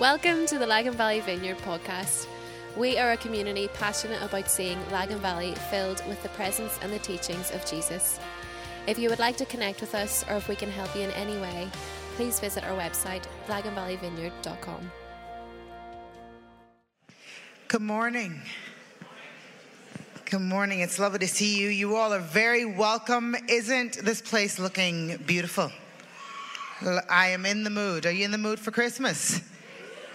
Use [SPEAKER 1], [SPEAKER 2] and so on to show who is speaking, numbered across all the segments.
[SPEAKER 1] Welcome to the Lagan Valley Vineyard podcast. We are a community passionate about seeing Lagan Valley filled with the presence and the teachings of Jesus. If you would like to connect with us or if we can help you in any way, please visit our website, laganvalleyvineyard.com.
[SPEAKER 2] Good morning. Good morning. It's lovely to see you. You all are very welcome. Isn't this place looking beautiful? I am in the mood. Are you in the mood for Christmas?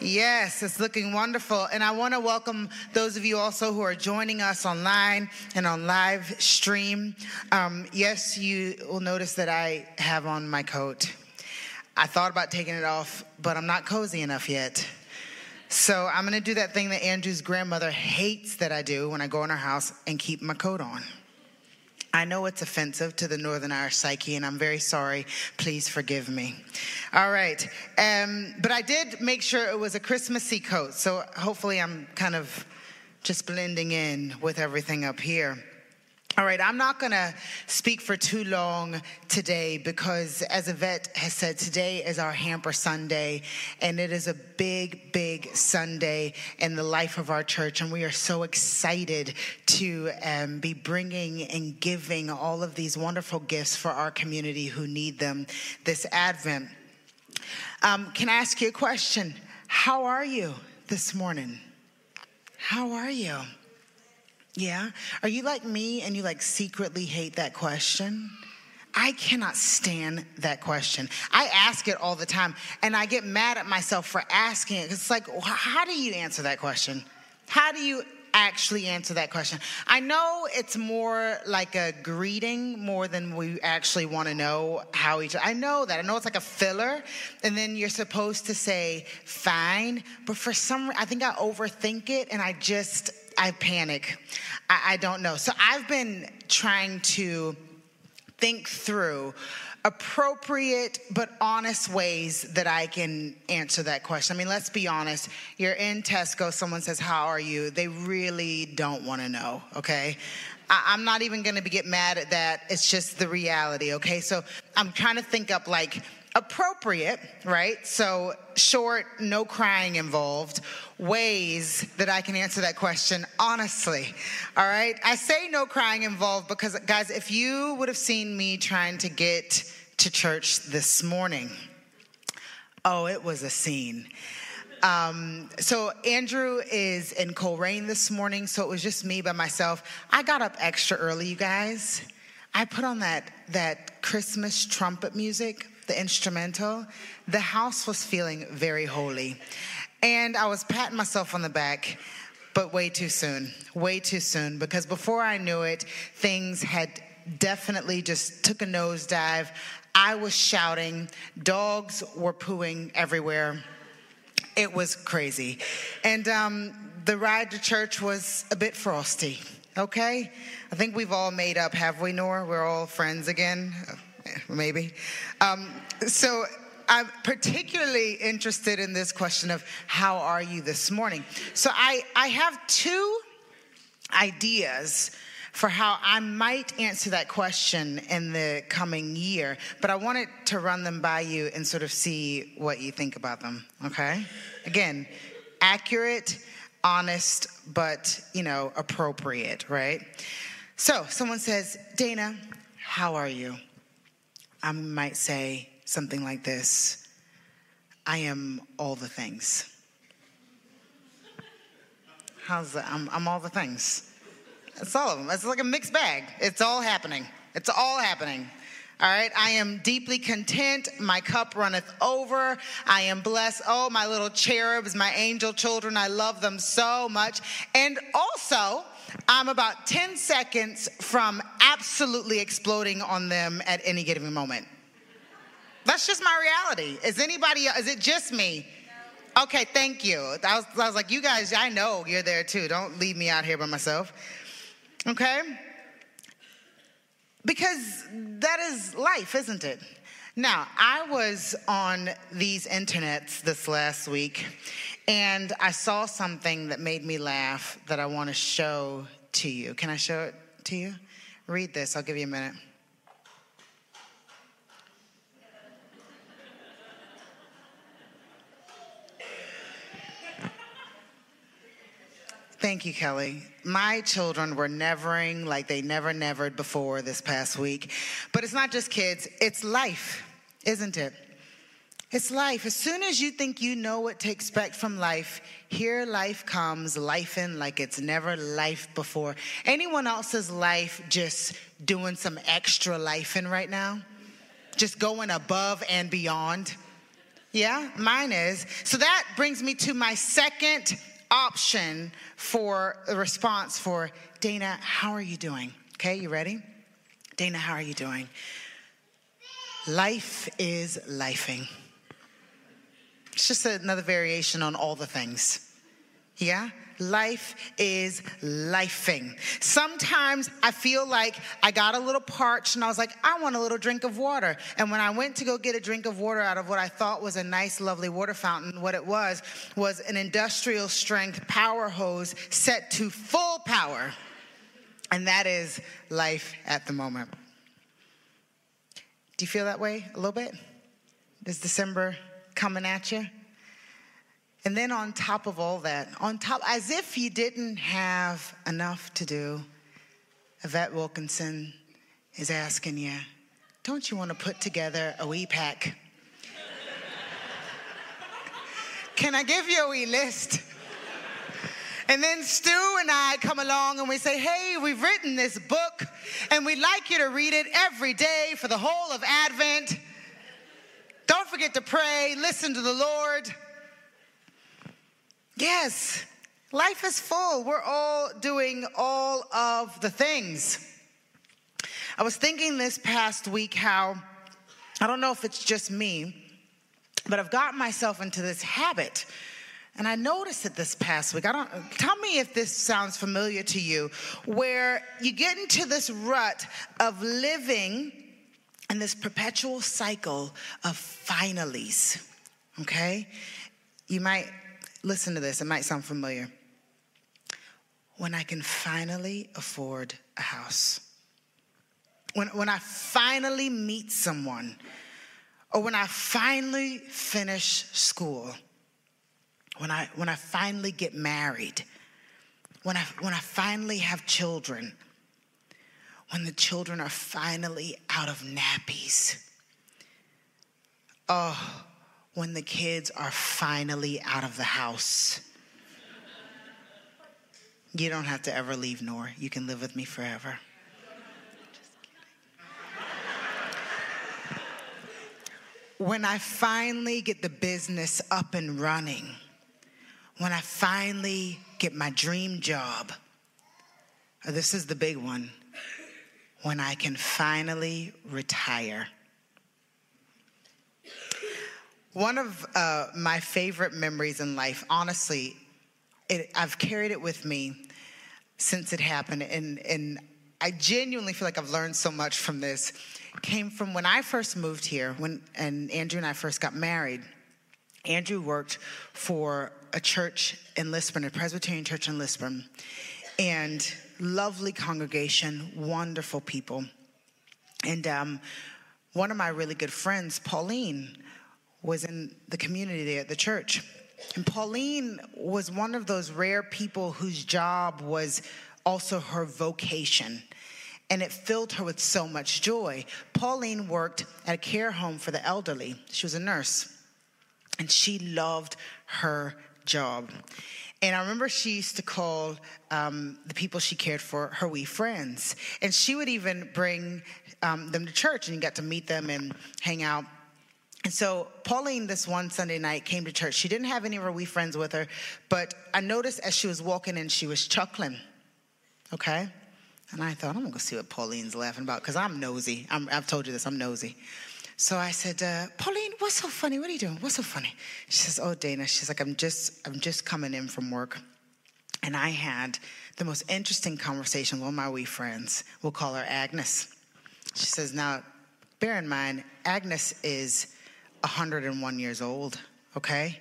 [SPEAKER 2] Yes, it's looking wonderful. And I want to welcome those of you also who are joining us online and on live stream. Um, yes, you will notice that I have on my coat. I thought about taking it off, but I'm not cozy enough yet. So I'm going to do that thing that Andrew's grandmother hates that I do when I go in her house and keep my coat on. I know it's offensive to the Northern Irish psyche, and I'm very sorry. Please forgive me. All right. Um, but I did make sure it was a Christmassy coat, so hopefully I'm kind of just blending in with everything up here. All right, I'm not going to speak for too long today because, as Yvette has said, today is our Hamper Sunday, and it is a big, big Sunday in the life of our church. And we are so excited to um, be bringing and giving all of these wonderful gifts for our community who need them this Advent. Um, can I ask you a question? How are you this morning? How are you? Yeah? Are you like me and you like secretly hate that question? I cannot stand that question. I ask it all the time and I get mad at myself for asking it. Because it's like, how do you answer that question? How do you actually answer that question? I know it's more like a greeting more than we actually want to know how each I know that. I know it's like a filler and then you're supposed to say fine, but for some I think I overthink it and I just I panic. I, I don't know. So I've been trying to think through appropriate but honest ways that I can answer that question. I mean, let's be honest. You're in Tesco, someone says, How are you? They really don't want to know, okay? I, am not even gonna get mad at that. It's just the reality, okay? So I'm trying to think up like appropriate, right? So short, no crying involved, ways that I can answer that question honestly. All right? I say no crying involved because, guys, if you would have seen me trying to get to church this morning, oh, it was a scene. Um, so Andrew is in Coleraine this morning, so it was just me by myself. I got up extra early, you guys. I put on that that Christmas trumpet music the instrumental, the house was feeling very holy. And I was patting myself on the back, but way too soon, way too soon, because before I knew it, things had definitely just took a nosedive. I was shouting, dogs were pooing everywhere. It was crazy. And um, the ride to church was a bit frosty, okay? I think we've all made up, have we, Nora? We're all friends again maybe. Um, so I'm particularly interested in this question of how are you this morning? So I, I have two ideas for how I might answer that question in the coming year, but I wanted to run them by you and sort of see what you think about them, okay? Again, accurate, honest, but, you know, appropriate, right? So someone says, Dana, how are you? I might say something like this I am all the things. How's that? I'm, I'm all the things. It's all of them. It's like a mixed bag. It's all happening. It's all happening. All right, I am deeply content. My cup runneth over. I am blessed. Oh, my little cherubs, my angel children, I love them so much. And also, I'm about 10 seconds from absolutely exploding on them at any given moment. That's just my reality. Is anybody, is it just me? Okay, thank you. I was, I was like, you guys, I know you're there too. Don't leave me out here by myself. Okay? Because that is life, isn't it? Now, I was on these internets this last week and I saw something that made me laugh that I want to show to you. Can I show it to you? Read this, I'll give you a minute. Thank you, Kelly. My children were nevering like they never nevered before this past week. But it's not just kids, it's life, isn't it? It's life. As soon as you think you know what to expect from life, here life comes, life in like it's never life before. Anyone else's life just doing some extra life in right now? Just going above and beyond? Yeah, mine is. So that brings me to my second option for a response for Dana, how are you doing? Okay, you ready? Dana, how are you doing? Life is lifing. It's just another variation on all the things. Yeah? Life is lifing. Sometimes I feel like I got a little parched and I was like, I want a little drink of water. And when I went to go get a drink of water out of what I thought was a nice, lovely water fountain, what it was was an industrial strength power hose set to full power. And that is life at the moment. Do you feel that way a little bit? Is December coming at you. And then on top of all that, on top, as if you didn't have enough to do, Yvette Wilkinson is asking you, don't you want to put together a wee pack? Can I give you a wee list? And then Stu and I come along and we say, hey, we've written this book and we'd like you to read it every day for the whole of Advent. Don't forget to pray, listen to the Lord. Yes, life is full. We're all doing all of the things. I was thinking this past week how, I don't know if it's just me, but I've gotten myself into this habit. And I noticed it this past week. I don't tell me if this sounds familiar to you, where you get into this rut of living and this perpetual cycle of finallys, okay? You might listen to this, it might sound familiar. When I can finally afford a house, when, when I finally meet someone, or when I finally finish school, when I, when I finally get married, when I, when I finally have children, when the children are finally out of nappies. Oh, when the kids are finally out of the house. You don't have to ever leave, Nor. You can live with me forever. when I finally get the business up and running, when I finally get my dream job, this is the big one when I can finally retire. One of uh, my favorite memories in life, honestly, it, I've carried it with me since it happened, and, and I genuinely feel like I've learned so much from this. Came from when I first moved here, when and Andrew and I first got married. Andrew worked for a church in Lisburn, a Presbyterian church in Lisburn, and lovely congregation, wonderful people. And um, one of my really good friends, Pauline, was in the community there at the church. And Pauline was one of those rare people whose job was also her vocation. And it filled her with so much joy. Pauline worked at a care home for the elderly. She was a nurse. And she loved her job. And I remember she used to call um, the people she cared for her wee friends. And she would even bring um, them to church and you got to meet them and hang out. And so Pauline, this one Sunday night, came to church. She didn't have any of her wee friends with her, but I noticed as she was walking in, she was chuckling. Okay? And I thought, I'm gonna go see what Pauline's laughing about because I'm nosy. i have told you this, I'm nosy. So I said, uh, Pauline, what's so funny? What are you doing? What's so funny? She says, Oh, Dana. She's like, I'm just, I'm just coming in from work. And I had the most interesting conversation with one of my wee friends. We'll call her Agnes. She says, Now, bear in mind, Agnes is 101 years old, okay?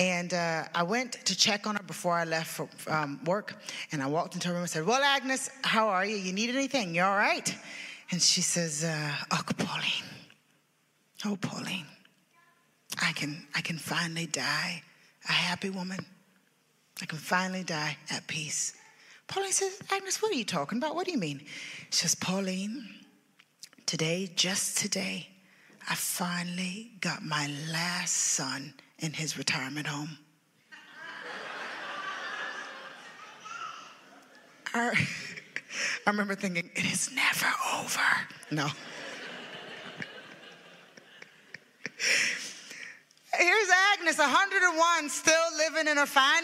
[SPEAKER 2] And uh, I went to check on her before I left for um, work. And I walked into her room and said, Well, Agnes, how are you? You need anything? You all right? And she says, uh, Oh, Pauline, Oh, Pauline, I can, I can finally die a happy woman. I can finally die at peace. Pauline says, Agnes, what are you talking about? What do you mean? She says, Pauline, today, just today, I finally got my last son in his retirement home. I, I remember thinking, it is never over. No. Here's Agnes, 101, still living in her fine.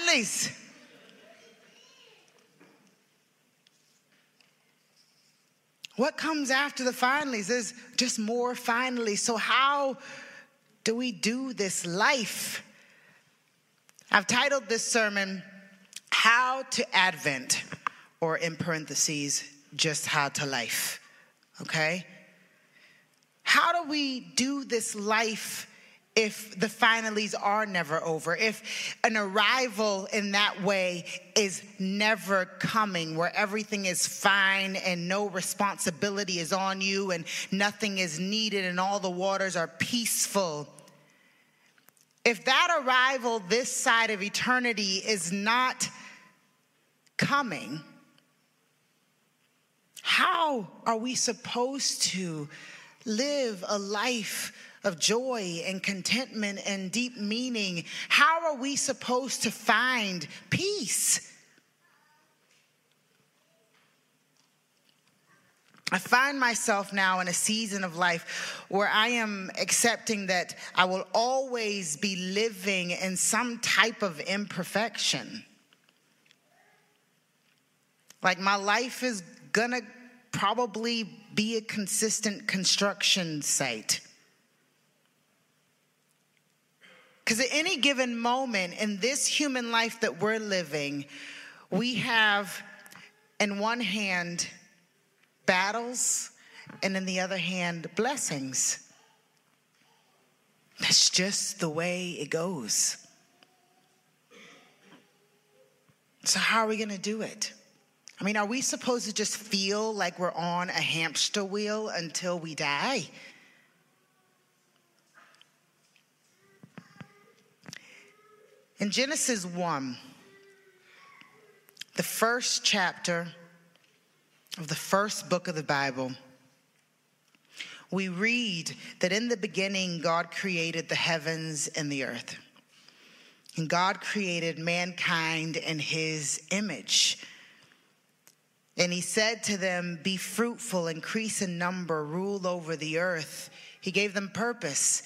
[SPEAKER 2] What comes after the finallys? is just more finally. So, how do we do this life? I've titled this sermon, How to Advent, or in parentheses, just how to life. Okay? How do we do this life if the finalies are never over, if an arrival in that way is never coming, where everything is fine and no responsibility is on you and nothing is needed and all the waters are peaceful. If that arrival this side of eternity is not coming, how are we supposed to live a life? of joy and contentment and deep meaning, how are we supposed to find peace? I find myself now in a season of life where I am accepting that I will always be living in some type of imperfection. Like my life is gonna probably be a consistent construction site. Because at any given moment in this human life that we're living, we have in one hand battles and in the other hand blessings. That's just the way it goes. So, how are we going to do it? I mean, are we supposed to just feel like we're on a hamster wheel until we die? In Genesis 1, the first chapter of the first book of the Bible, we read that in the beginning, God created the heavens and the earth. And God created mankind in his image. And he said to them, Be fruitful, increase in number, rule over the earth. He gave them purpose.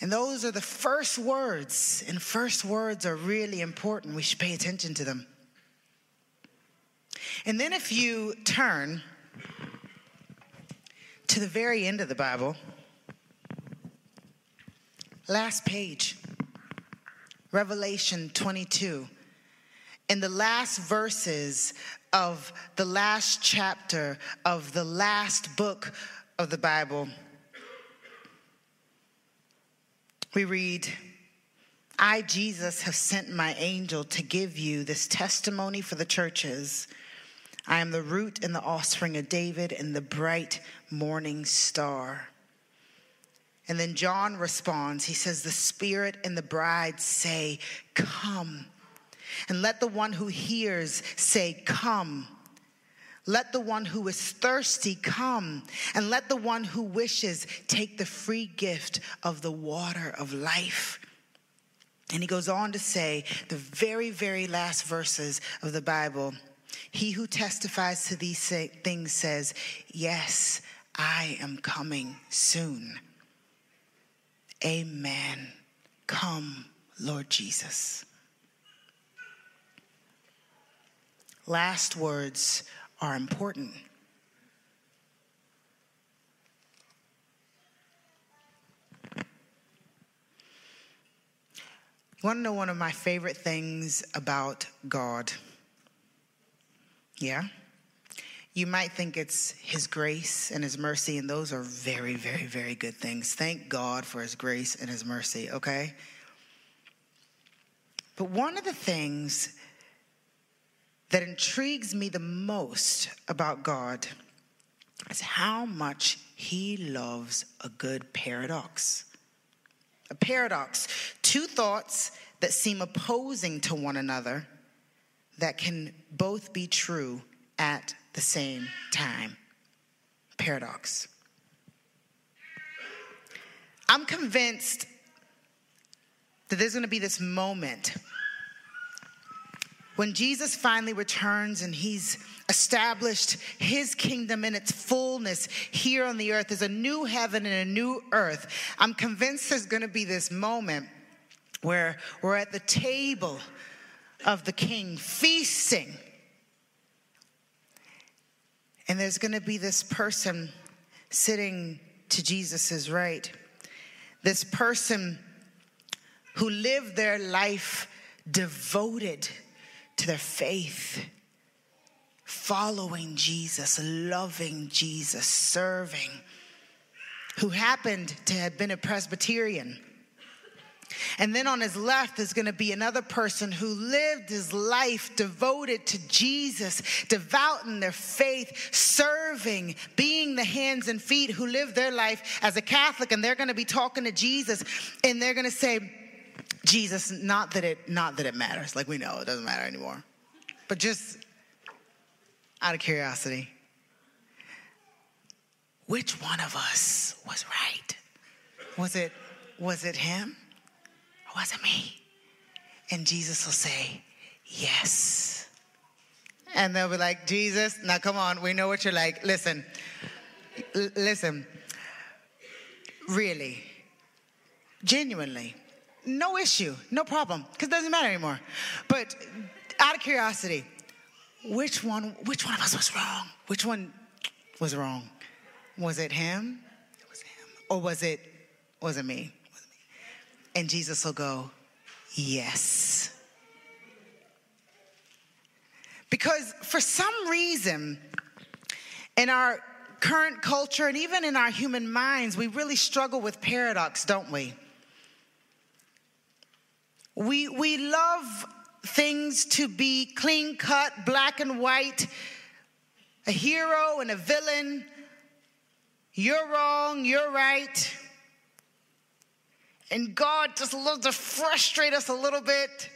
[SPEAKER 2] And those are the first words, and first words are really important. We should pay attention to them. And then if you turn to the very end of the Bible, last page, Revelation 22. In the last verses of the last chapter of the last book of the Bible, we read, I, Jesus, have sent my angel to give you this testimony for the churches. I am the root and the offspring of David and the bright morning star. And then John responds. He says, The Spirit and the bride say, Come. And let the one who hears say, Come. Let the one who is thirsty come, and let the one who wishes take the free gift of the water of life. And he goes on to say, the very, very last verses of the Bible He who testifies to these things says, Yes, I am coming soon. Amen. Come, Lord Jesus. Last words are important. You want to know one of my favorite things about God? Yeah? You might think it's His grace and His mercy, and those are very, very, very good things. Thank God for His grace and His mercy, okay? But one of the things that intrigues me the most about God is how much he loves a good paradox. A paradox, two thoughts that seem opposing to one another that can both be true at the same time. Paradox. I'm convinced that there's going to be this moment when Jesus finally returns and he's established his kingdom in its fullness here on the earth. There's a new heaven and a new earth. I'm convinced there's going to be this moment where we're at the table of the king feasting. And there's going to be this person sitting to Jesus' right. This person who lived their life devoted to their faith, following Jesus, loving Jesus, serving, who happened to have been a Presbyterian. And then on his left is going to be another person who lived his life devoted to Jesus, devout in their faith, serving, being the hands and feet who lived their life as a Catholic. And they're going to be talking to Jesus and they're going to say, Jesus, not that it not that it matters. Like we know it doesn't matter anymore. But just out of curiosity, which one of us was right? Was it was it him? Or was it me? And Jesus will say, Yes. And they'll be like, Jesus, now come on, we know what you're like. Listen, l- listen, really, genuinely, no issue, no problem, because it doesn't matter anymore. But out of curiosity, which one, which one of us was wrong? Which one was wrong? Was it him? Was it him? Or was it, was it me? Was it me? And Jesus will go, yes. Because for some reason, in our current culture and even in our human minds, we really struggle with paradox, don't we? We, we love things to be clean cut, black and white, a hero and a villain. You're wrong, you're right. And God just loves to frustrate us a little bit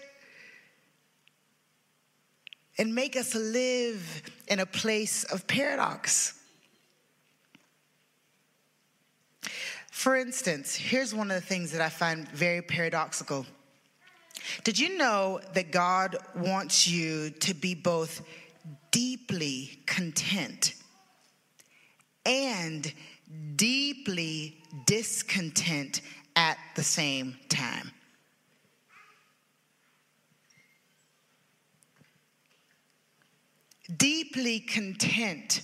[SPEAKER 2] and make us live in a place of paradox. For instance, here's one of the things that I find very paradoxical. Did you know that God wants you to be both deeply content and deeply discontent at the same time? Deeply content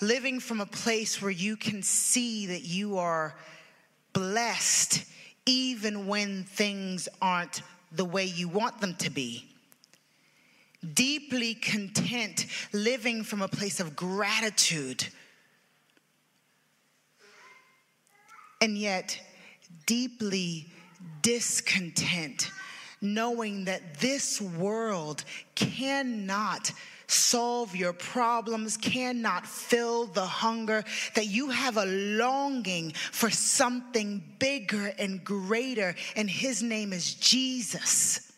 [SPEAKER 2] living from a place where you can see that you are blessed even when things aren't the way you want them to be. Deeply content, living from a place of gratitude. And yet, deeply discontent, knowing that this world cannot solve your problems, cannot fill the hunger, that you have a longing for something bigger and greater, and His name is Jesus.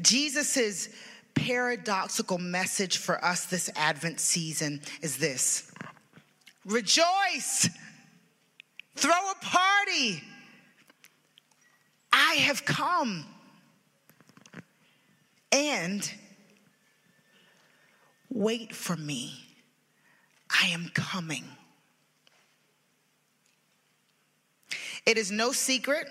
[SPEAKER 2] Jesus' paradoxical message for us this Advent season is this Rejoice! Throw a party! I have come. And wait for me. I am coming. It is no secret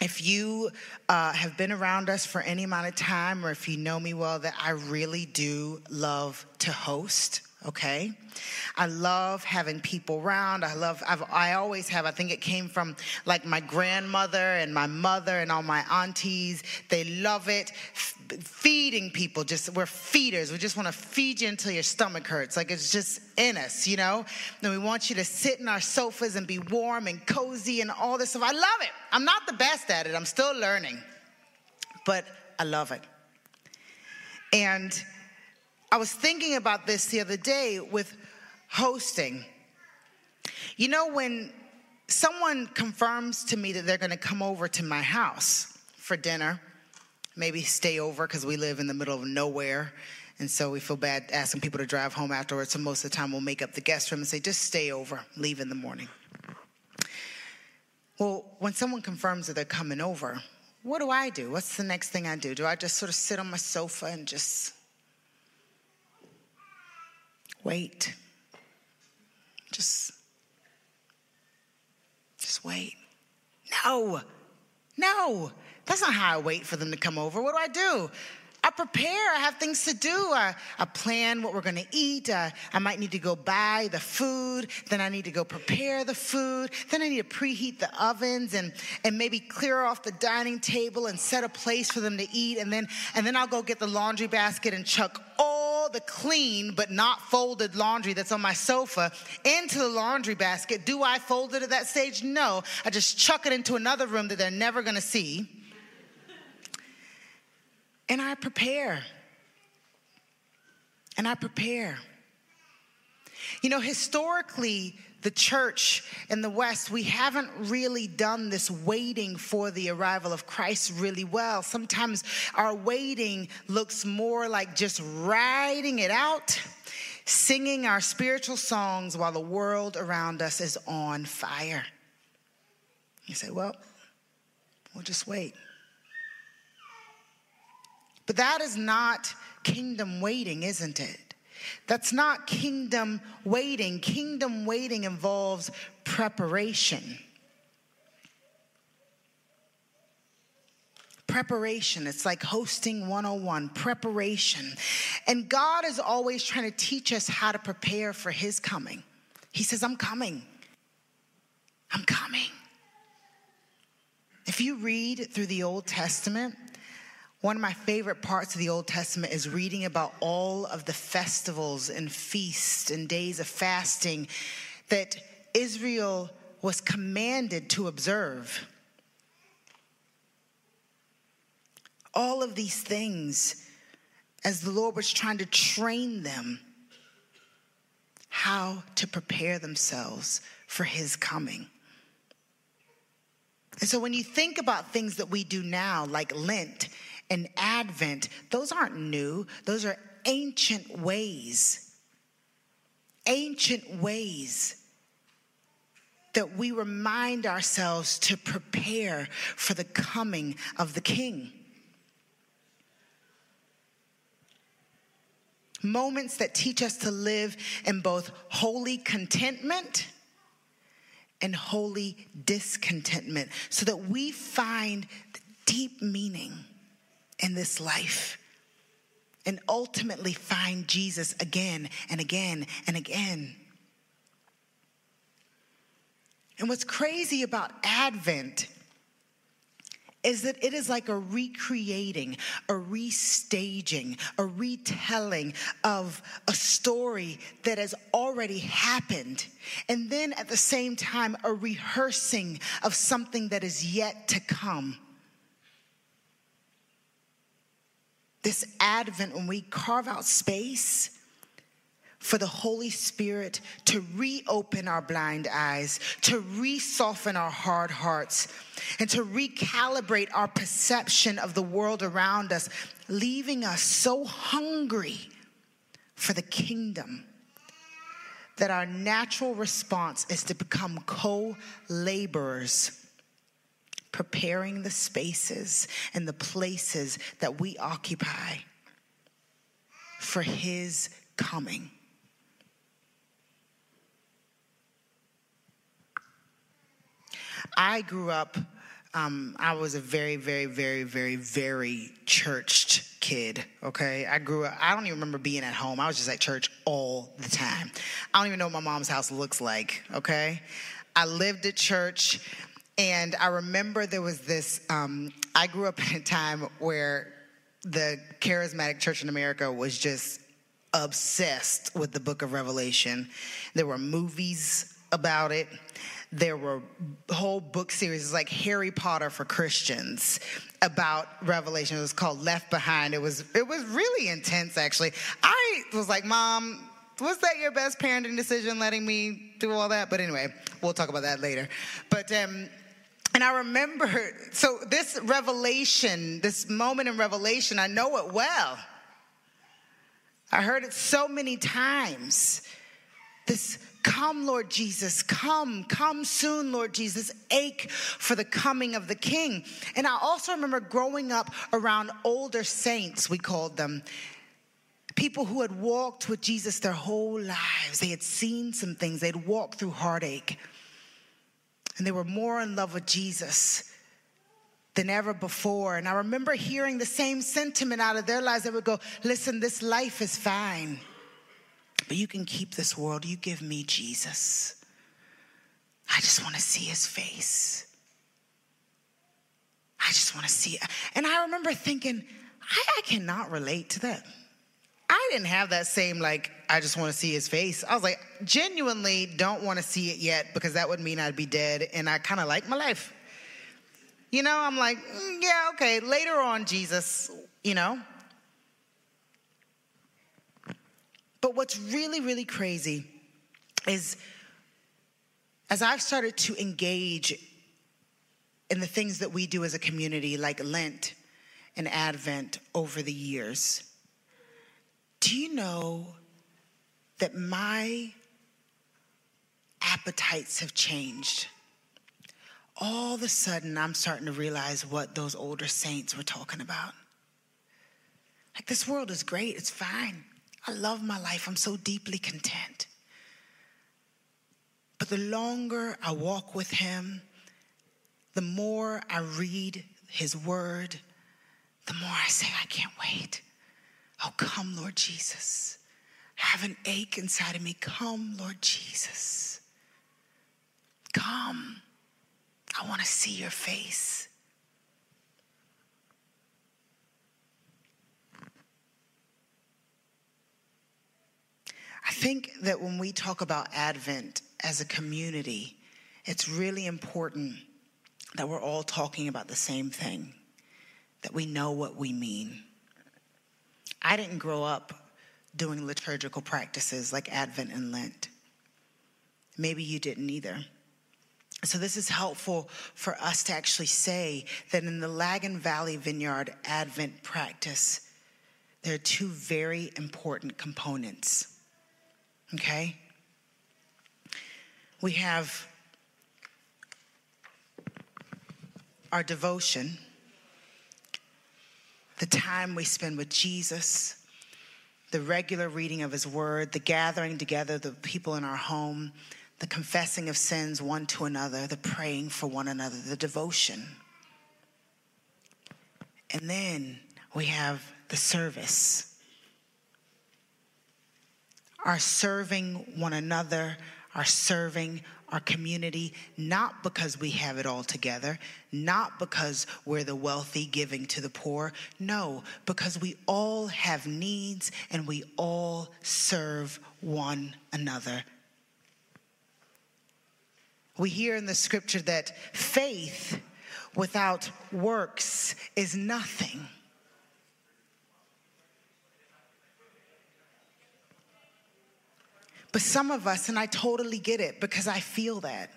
[SPEAKER 2] if you uh, have been around us for any amount of time or if you know me well that I really do love to host okay? I love having people around. I love I've, i always have i think it came from like my grandmother and my mother and all my aunties. They love it. F- feeding people just we're feeders. We just want to feed you until your stomach hurts like it's just in us you know? And we want you to sit in our sofas and be warm and cozy and all this stuff. I love it. I'm not the best at it. I'm still learning. But i love it. And I was thinking about this the other day with hosting. You know, when someone confirms to me that they're going to come over to my house for dinner, maybe stay over because we live in the middle of nowhere. And so we feel bad asking people to drive home afterwards. So most of the time we'll make up the guest room and say, just stay over, leave in the morning. Well, when someone confirms that they're coming over, what do I do? What's the next thing I do? Do I just sort of sit on my sofa and just wait? Just just wait. No. No. That's not how I wait for them to come over. What do I do? I prepare. I have things to do. I, I plan what we're going to eat. Uh, I might need to go buy the food. Then I need to go prepare the food. Then I need to preheat the ovens and, and maybe clear off the dining table and set a place for them to eat. And then, and then I'll go get the laundry basket and chuck all the clean but not folded laundry that's on my sofa into the laundry basket. Do I fold it at that stage? No. I just chuck it into another room that they're never going to see and I prepare. And I prepare. You know, historically, the church in the West, we haven't really done this waiting for the arrival of Christ really well. Sometimes our waiting looks more like just riding it out, singing our spiritual songs while the world around us is on fire. You say, well, we'll just wait. But that is not kingdom waiting, isn't it? That's not kingdom waiting. Kingdom waiting involves preparation. Preparation. It's like hosting 101, preparation. And God is always trying to teach us how to prepare for His coming. He says, I'm coming. I'm coming. If you read through the Old Testament, one of my favorite parts of the Old Testament is reading about all of the festivals and feasts and days of fasting that Israel was commanded to observe. All of these things as the Lord was trying to train them how to prepare themselves for his coming. And so when you think about things that we do now, like Lent and Advent, those aren't new, those are ancient ways. Ancient ways that we remind ourselves to prepare for the coming of the King. Moments that teach us to live in both holy contentment and holy discontentment so that we find the deep meaning in this life and ultimately find Jesus again and again and again. And what's crazy about Advent is that it is like a recreating, a restaging, a retelling of a story that has already happened. And then at the same time, a rehearsing of something that is yet to come. This Advent, when we carve out space for the Holy Spirit to reopen our blind eyes, to re soften our hard hearts, and to recalibrate our perception of the world around us, leaving us so hungry for the kingdom that our natural response is to become co laborers preparing the spaces and the places that we occupy for His coming. I grew up, um, I was a very, very, very, very, very churched kid, okay? I grew up, I don't even remember being at home. I was just at church all the time. I don't even know what my mom's house looks like, okay? I lived at church. And I remember there was this, um, I grew up in a time where the charismatic church in America was just obsessed with the book of Revelation. There were movies about it. There were whole book series like Harry Potter for Christians about Revelation. It was called Left Behind. It was it was really intense actually. I was like, "Mom, Was that your best parenting decision, letting me do all that? But anyway, we'll talk about that later. But, um, and I remember, so this revelation, this moment in revelation, I know it well. I heard it so many times. This come, Lord Jesus, come, come soon, Lord Jesus, ache for the coming of the King. And I also remember growing up around older saints, we called them. People who had walked with Jesus their whole lives. They had seen some things, they'd walked through heartache. And they were more in love with Jesus than ever before. And I remember hearing the same sentiment out of their lives. They would go, Listen, this life is fine, but you can keep this world. You give me Jesus. I just want to see his face. I just want to see it. And I remember thinking, I, I cannot relate to that. I didn't have that same, like, I just want to see his face. I was like, genuinely don't want to see it yet because that would mean I'd be dead and I kind of like my life. You know, I'm like, mm, yeah, okay, later on, Jesus, you know. But what's really, really crazy is as I've started to engage in the things that we do as a community, like Lent and Advent over the years, do you know that my appetites have changed? All of a sudden, I'm starting to realize what those older saints were talking about. Like, this world is great, it's fine. I love my life, I'm so deeply content. But the longer I walk with Him, the more I read His Word, the more I say, I can't wait. Oh, come, Lord Jesus. Have an ache inside of me. Come, Lord Jesus. Come. I want to see your face. I think that when we talk about Advent as a community, it's really important that we're all talking about the same thing, that we know what we mean. I didn't grow up doing liturgical practices like Advent and Lent. Maybe you didn't either. So, this is helpful for us to actually say that in the Lagan Valley Vineyard Advent practice, there are two very important components. Okay? We have our devotion, the time we spend with Jesus, the regular reading of his word, the gathering together, the people in our home, the confessing of sins one to another, the praying for one another, the devotion. And then we have the service. Our serving one another, our serving our community, not because we have it all together, not because we're the wealthy giving to the poor. No, because we all have needs and we all serve one another we hear in the scripture that faith without works is nothing. But some of us, and I totally get it because I feel that.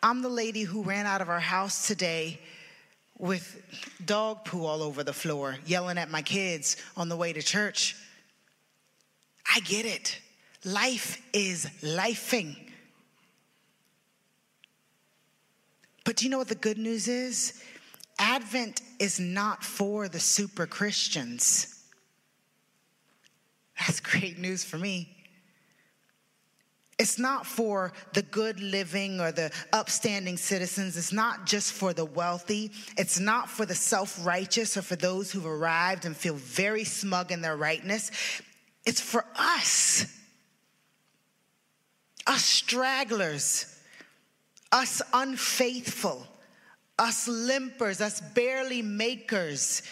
[SPEAKER 2] I'm the lady who ran out of our house today with dog poo all over the floor, yelling at my kids on the way to church. I get it. Life is lifing. But do you know what the good news is? Advent is not for the super Christians. That's great news for me. It's not for the good living or the upstanding citizens. It's not just for the wealthy. It's not for the self righteous or for those who've arrived and feel very smug in their rightness. It's for us, us stragglers us unfaithful, us limpers, us barely makers.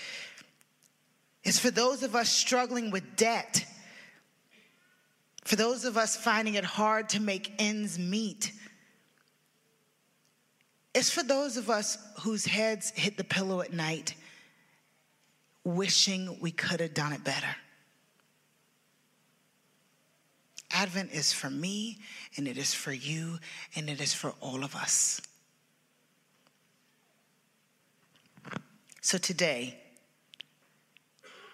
[SPEAKER 2] It's for those of us struggling with debt, for those of us finding it hard to make ends meet. It's for those of us whose heads hit the pillow at night wishing we could have done it better. Advent is for me, and it is for you, and it is for all of us. So today,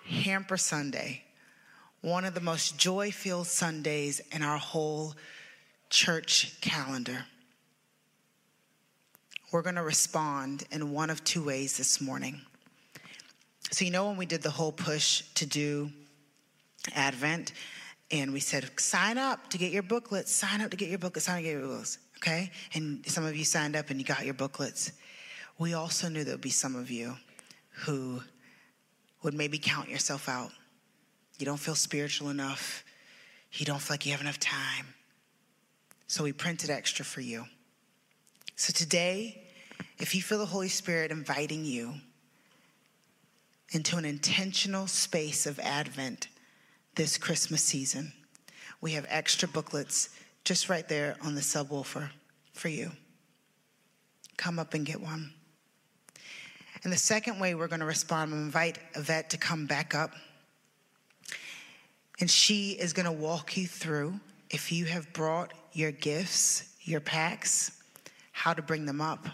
[SPEAKER 2] Hamper Sunday, one of the most joy filled Sundays in our whole church calendar. We're going to respond in one of two ways this morning. So, you know, when we did the whole push to do Advent, and we said, sign up to get your booklets, sign up to get your booklets, sign up to get your booklets, okay? And some of you signed up and you got your booklets. We also knew there would be some of you who would maybe count yourself out. You don't feel spiritual enough. You don't feel like you have enough time. So we printed extra for you. So today, if you feel the Holy Spirit inviting you into an intentional space of Advent this Christmas season, we have extra booklets just right there on the subwoofer for you. Come up and get one. And the second way we're going to respond, I'm invite Yvette to come back up. And she is going to walk you through, if you have brought your gifts, your packs, how to bring them up.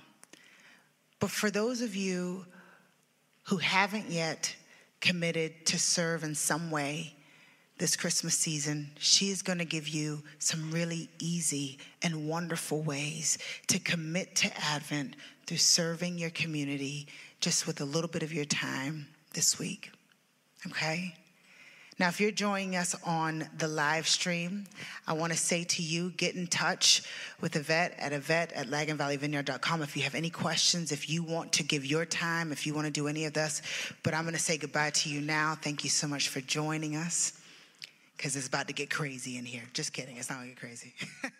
[SPEAKER 2] But for those of you who haven't yet committed to serve in some way this Christmas season, she is going to give you some really easy and wonderful ways to commit to Advent through serving your community just with a little bit of your time this week. Okay? Now, if you're joining us on the live stream, I want to say to you, get in touch with Yvette at Yvette at laganvalleyvineyard.com if you have any questions, if you want to give your time, if you want to do any of this. But I'm going to say goodbye to you now. Thank you so much for joining us because it's about to get crazy in here. Just kidding, it's not going to get crazy.